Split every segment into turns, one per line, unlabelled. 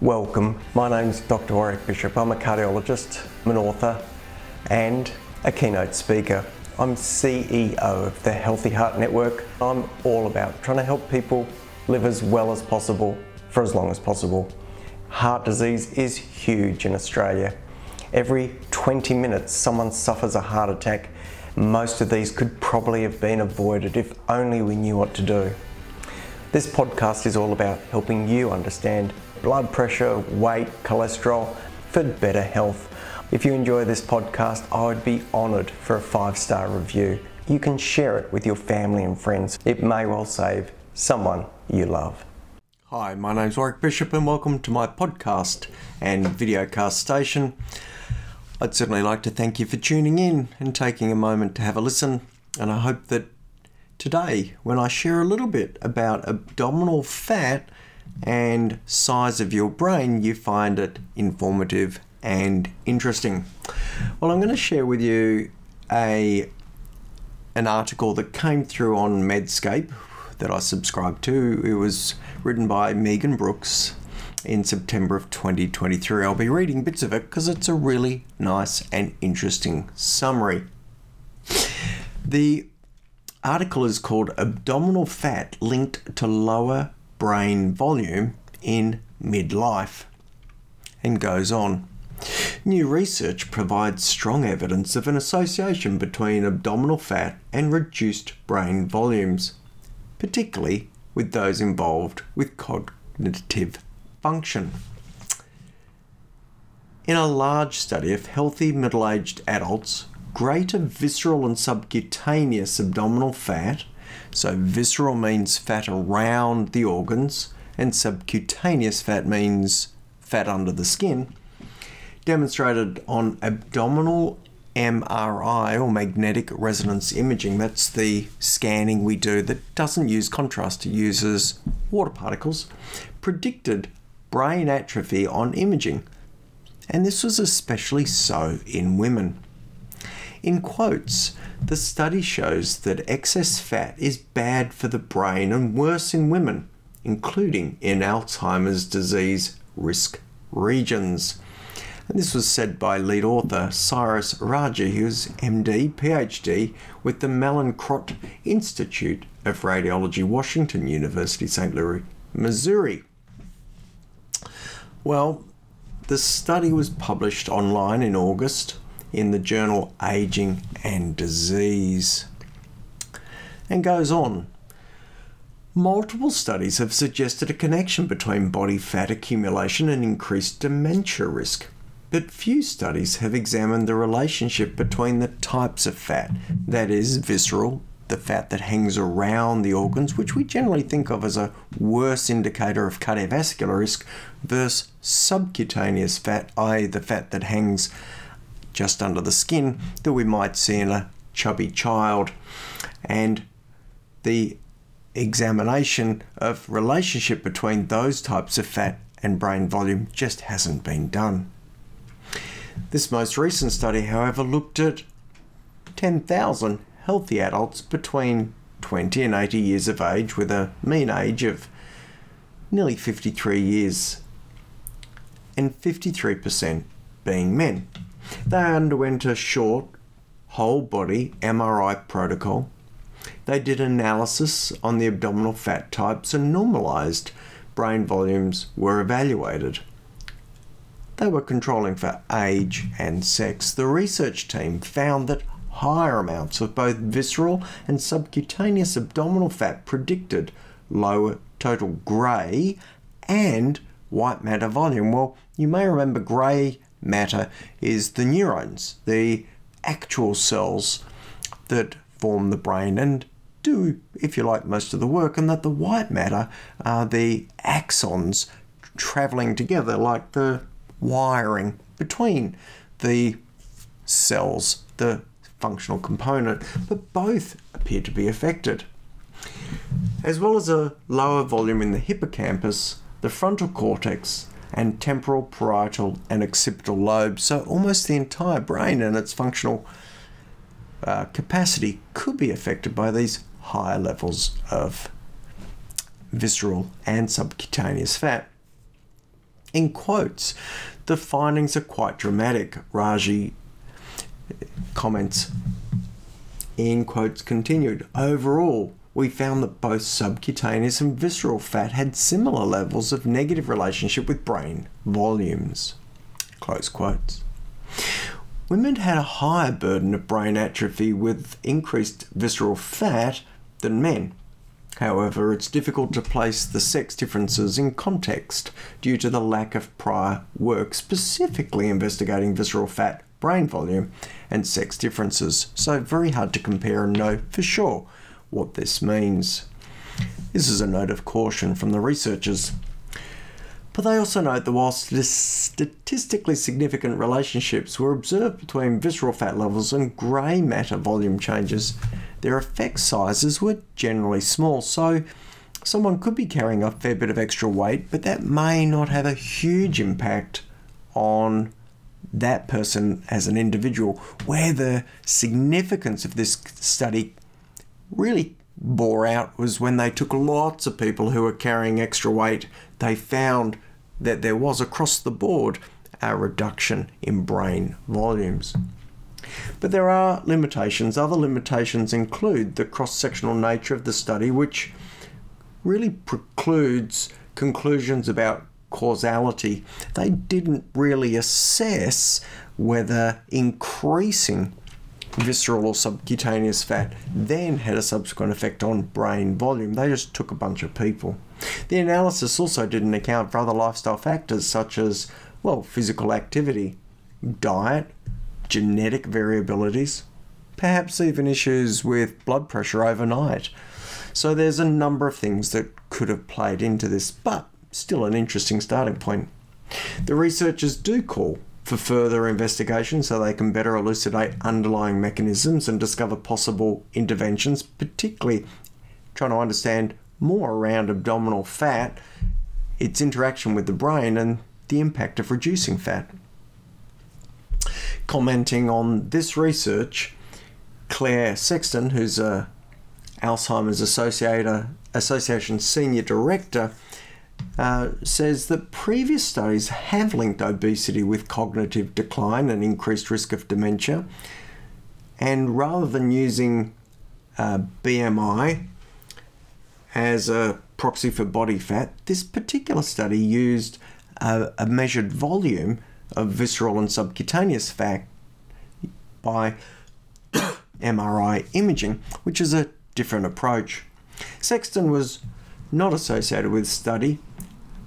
Welcome. My name's Dr. Warrick Bishop. I'm a cardiologist, I'm an author, and a keynote speaker. I'm CEO of the Healthy Heart Network. I'm all about trying to help people live as well as possible for as long as possible. Heart disease is huge in Australia. Every 20 minutes, someone suffers a heart attack. Most of these could probably have been avoided if only we knew what to do. This podcast is all about helping you understand blood pressure, weight, cholesterol for better health. If you enjoy this podcast, I would be honoured for a five star review. You can share it with your family and friends. It may well save someone you love. Hi, my name's Warrick Bishop, and welcome to my podcast and videocast station. I'd certainly like to thank you for tuning in and taking a moment to have a listen. And I hope that today, when I share a little bit about abdominal fat, and size of your brain, you find it informative and interesting. Well, I'm going to share with you a an article that came through on Medscape that I subscribe to. It was written by Megan Brooks in September of 2023. I'll be reading bits of it because it's a really nice and interesting summary. The article is called Abdominal Fat Linked to Lower brain volume in midlife. And goes on. New research provides strong evidence of an association between abdominal fat and reduced brain volumes, particularly with those involved with cognitive function. In a large study of healthy middle aged adults, greater visceral and subcutaneous abdominal fat so visceral means fat around the organs, and subcutaneous fat means fat under the skin. Demonstrated on abdominal MRI or magnetic resonance imaging. That's the scanning we do that doesn't use contrast, it uses water particles. Predicted brain atrophy on imaging. And this was especially so in women. In quotes, the study shows that excess fat is bad for the brain and worse in women, including in Alzheimer's disease risk regions. And this was said by lead author Cyrus Raji, who's MD, PhD with the Mallinckrodt Institute of Radiology, Washington University, St. Louis, Missouri. Well, the study was published online in August in the journal Aging and Disease. And goes on. Multiple studies have suggested a connection between body fat accumulation and increased dementia risk, but few studies have examined the relationship between the types of fat, that is, visceral, the fat that hangs around the organs, which we generally think of as a worse indicator of cardiovascular risk, versus subcutaneous fat, i.e., the fat that hangs just under the skin that we might see in a chubby child. And the examination of relationship between those types of fat and brain volume just hasn't been done. This most recent study, however, looked at 10,000 healthy adults between 20 and 80 years of age with a mean age of nearly 53 years, and 53% being men. They underwent a short, whole body MRI protocol. They did analysis on the abdominal fat types and normalized brain volumes were evaluated. They were controlling for age and sex. The research team found that higher amounts of both visceral and subcutaneous abdominal fat predicted lower total grey and white matter volume. Well, you may remember grey matter is the neurons, the actual cells that form the brain and do, if you like, most of the work, and that the white matter are the axons traveling together like the wiring between the cells, the functional component, but both appear to be affected. As well as a lower volume in the hippocampus, the frontal cortex and temporal, parietal, and occipital lobes. So almost the entire brain and its functional uh, capacity could be affected by these higher levels of visceral and subcutaneous fat. In quotes, the findings are quite dramatic, Raji comments. In quotes continued, overall, we found that both subcutaneous and visceral fat had similar levels of negative relationship with brain volumes. Close quotes. Women had a higher burden of brain atrophy with increased visceral fat than men. However, it's difficult to place the sex differences in context due to the lack of prior work specifically investigating visceral fat, brain volume, and sex differences, so very hard to compare and know for sure what this means. This is a note of caution from the researchers. But they also note that while statistically significant relationships were observed between visceral fat levels and grey matter volume changes, their effect sizes were generally small. So, someone could be carrying a fair bit of extra weight, but that may not have a huge impact on that person as an individual. Where the significance of this study really bore out was when they took lots of people who were carrying extra weight, they found that there was across the board a reduction in brain volumes. But there are limitations. Other limitations include the cross sectional nature of the study, which really precludes conclusions about causality. They didn't really assess whether increasing visceral or subcutaneous fat then had a subsequent effect on brain volume. They just took a bunch of people. The analysis also didn't account for other lifestyle factors such as, well, physical activity, diet, genetic variabilities, perhaps even issues with blood pressure overnight. So there's a number of things that could have played into this, but still an interesting starting point. The researchers do call for further investigation so they can better elucidate underlying mechanisms and discover possible interventions, particularly trying to understand more around abdominal fat, its interaction with the brain, and the impact of reducing fat. Commenting on this research, Claire Sexton, who's a Alzheimer's Association Senior Director, uh, says that previous studies have linked obesity with cognitive decline and increased risk of dementia. And rather than using uh, BMI as a proxy for body fat, this particular study used a, a measured volume of visceral and subcutaneous fat by MRI imaging, which is a different approach. Sexton was not associated with study,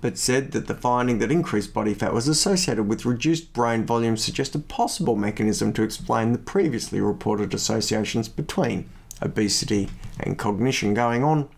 but said that the finding that increased body fat was associated with reduced brain volume suggests a possible mechanism to explain the previously reported associations between obesity and cognition going on.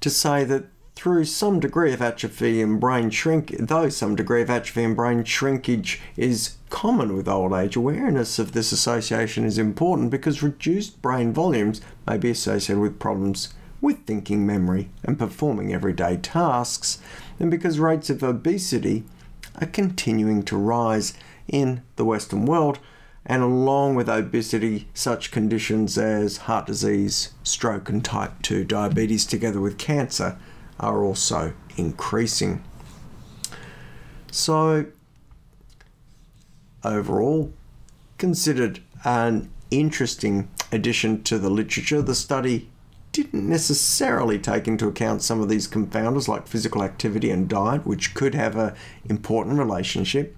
To say that through some degree of atrophy and brain shrink, though some degree of atrophy and brain shrinkage is common with old age, awareness of this association is important because reduced brain volumes may be associated with problems with thinking memory and performing everyday tasks, and because rates of obesity are continuing to rise in the Western world, and along with obesity, such conditions as heart disease, stroke, and type 2 diabetes, together with cancer, are also increasing. So, overall, considered an interesting addition to the literature, the study didn't necessarily take into account some of these confounders like physical activity and diet, which could have an important relationship.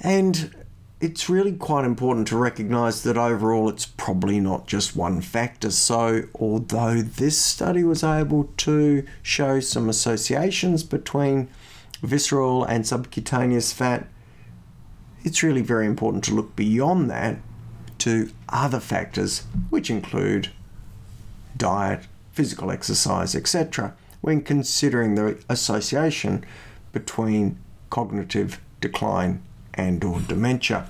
And it's really quite important to recognize that overall it's probably not just one factor. So, although this study was able to show some associations between visceral and subcutaneous fat, it's really very important to look beyond that to other factors, which include diet, physical exercise, etc., when considering the association between cognitive decline and or dementia.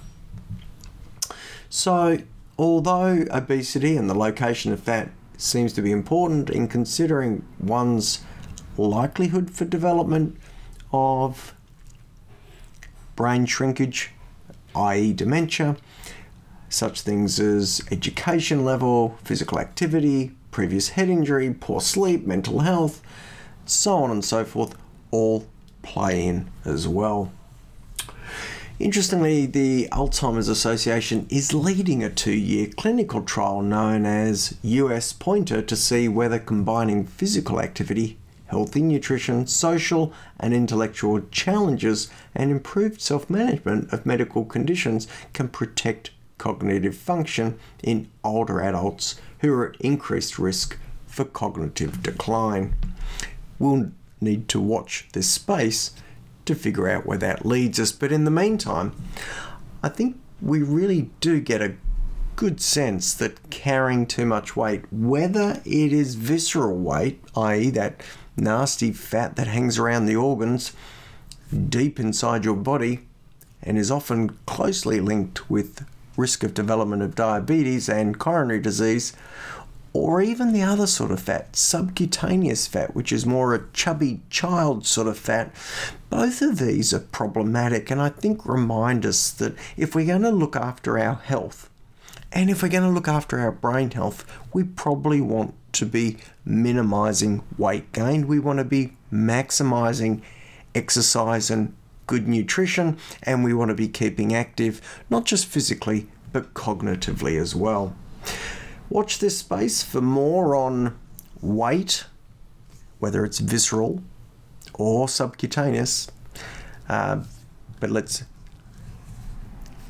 So, although obesity and the location of fat seems to be important in considering one's likelihood for development of brain shrinkage, i.e., dementia, such things as education level, physical activity, previous head injury, poor sleep, mental health, so on and so forth, all play in as well. Interestingly, the Alzheimer's Association is leading a two year clinical trial known as US Pointer to see whether combining physical activity, healthy nutrition, social and intellectual challenges, and improved self management of medical conditions can protect cognitive function in older adults who are at increased risk for cognitive decline. We'll need to watch this space to figure out where that leads us. But in the meantime, I think we really do get a good sense that carrying too much weight, whether it is visceral weight, i.e., that nasty fat that hangs around the organs deep inside your body and is often closely linked with risk of development of diabetes and coronary disease, or even the other sort of fat, subcutaneous fat, which is more a chubby child sort of fat. Both of these are problematic and I think remind us that if we're going to look after our health and if we're going to look after our brain health, we probably want to be minimizing weight gain. We want to be maximizing exercise and good nutrition, and we want to be keeping active, not just physically, but cognitively as well. Watch this space for more on weight, whether it's visceral or subcutaneous. Uh, but let's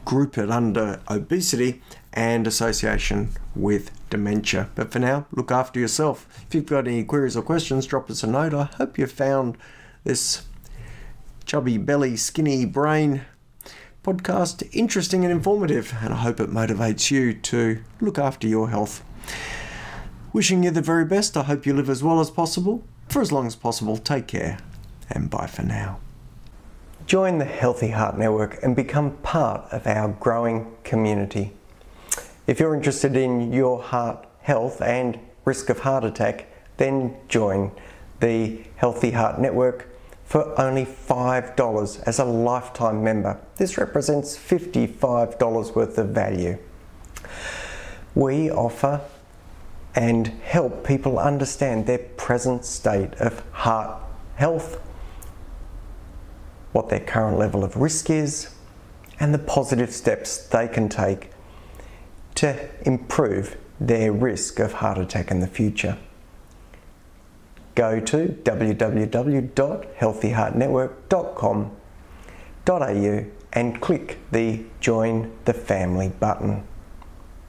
group it under obesity and association with dementia. But for now, look after yourself. If you've got any queries or questions, drop us a note. I hope you found this chubby belly, skinny brain podcast interesting and informative, and I hope it motivates you to look after your health. Wishing you the very best. I hope you live as well as possible. For as long as possible, take care and bye for now. Join the Healthy Heart Network and become part of our growing community. If you're interested in your heart health and risk of heart attack, then join the Healthy Heart Network for only $5 as a lifetime member. This represents $55 worth of value. We offer and help people understand their present state of heart health, what their current level of risk is, and the positive steps they can take to improve their risk of heart attack in the future go to www.healthyheartnetwork.com.au and click the Join the Family button.